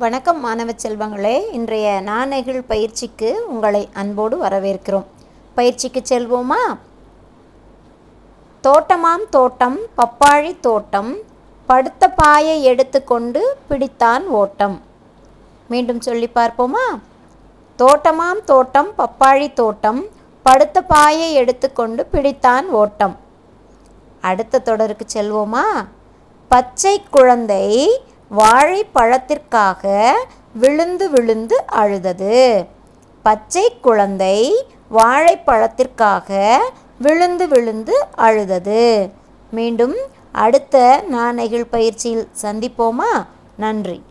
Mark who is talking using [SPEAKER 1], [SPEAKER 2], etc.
[SPEAKER 1] வணக்கம் மாணவ செல்வங்களே. இன்றைய நாணெகிழ் பயிற்சிக்கு உங்களை அன்போடு வரவேற்கிறோம். பயிற்சிக்கு செல்வோமா? தோட்டமாம் தோட்டம் பப்பாழி தோட்டம் படுத்த பாயை எடுத்துக்கொண்டு பிடித்தான் ஓட்டம். மீண்டும் சொல்லி பார்ப்போமா? தோட்டமாம் தோட்டம் பப்பாழி தோட்டம் படுத்த பாயை எடுத்துக்கொண்டு பிடித்தான் ஓட்டம். அடுத்த தொடருக்கு செல்வோமா? பச்சை குழந்தை வாழைப்பழத்திற்காக விழுந்து விழுந்து அழுதது. பச்சை குழந்தை வாழைப்பழத்திற்காக விழுந்து விழுந்து அழுதது. மீண்டும் அடுத்த நாணெகிழ் பயிற்சியில் சந்திப்போமா? நன்றி.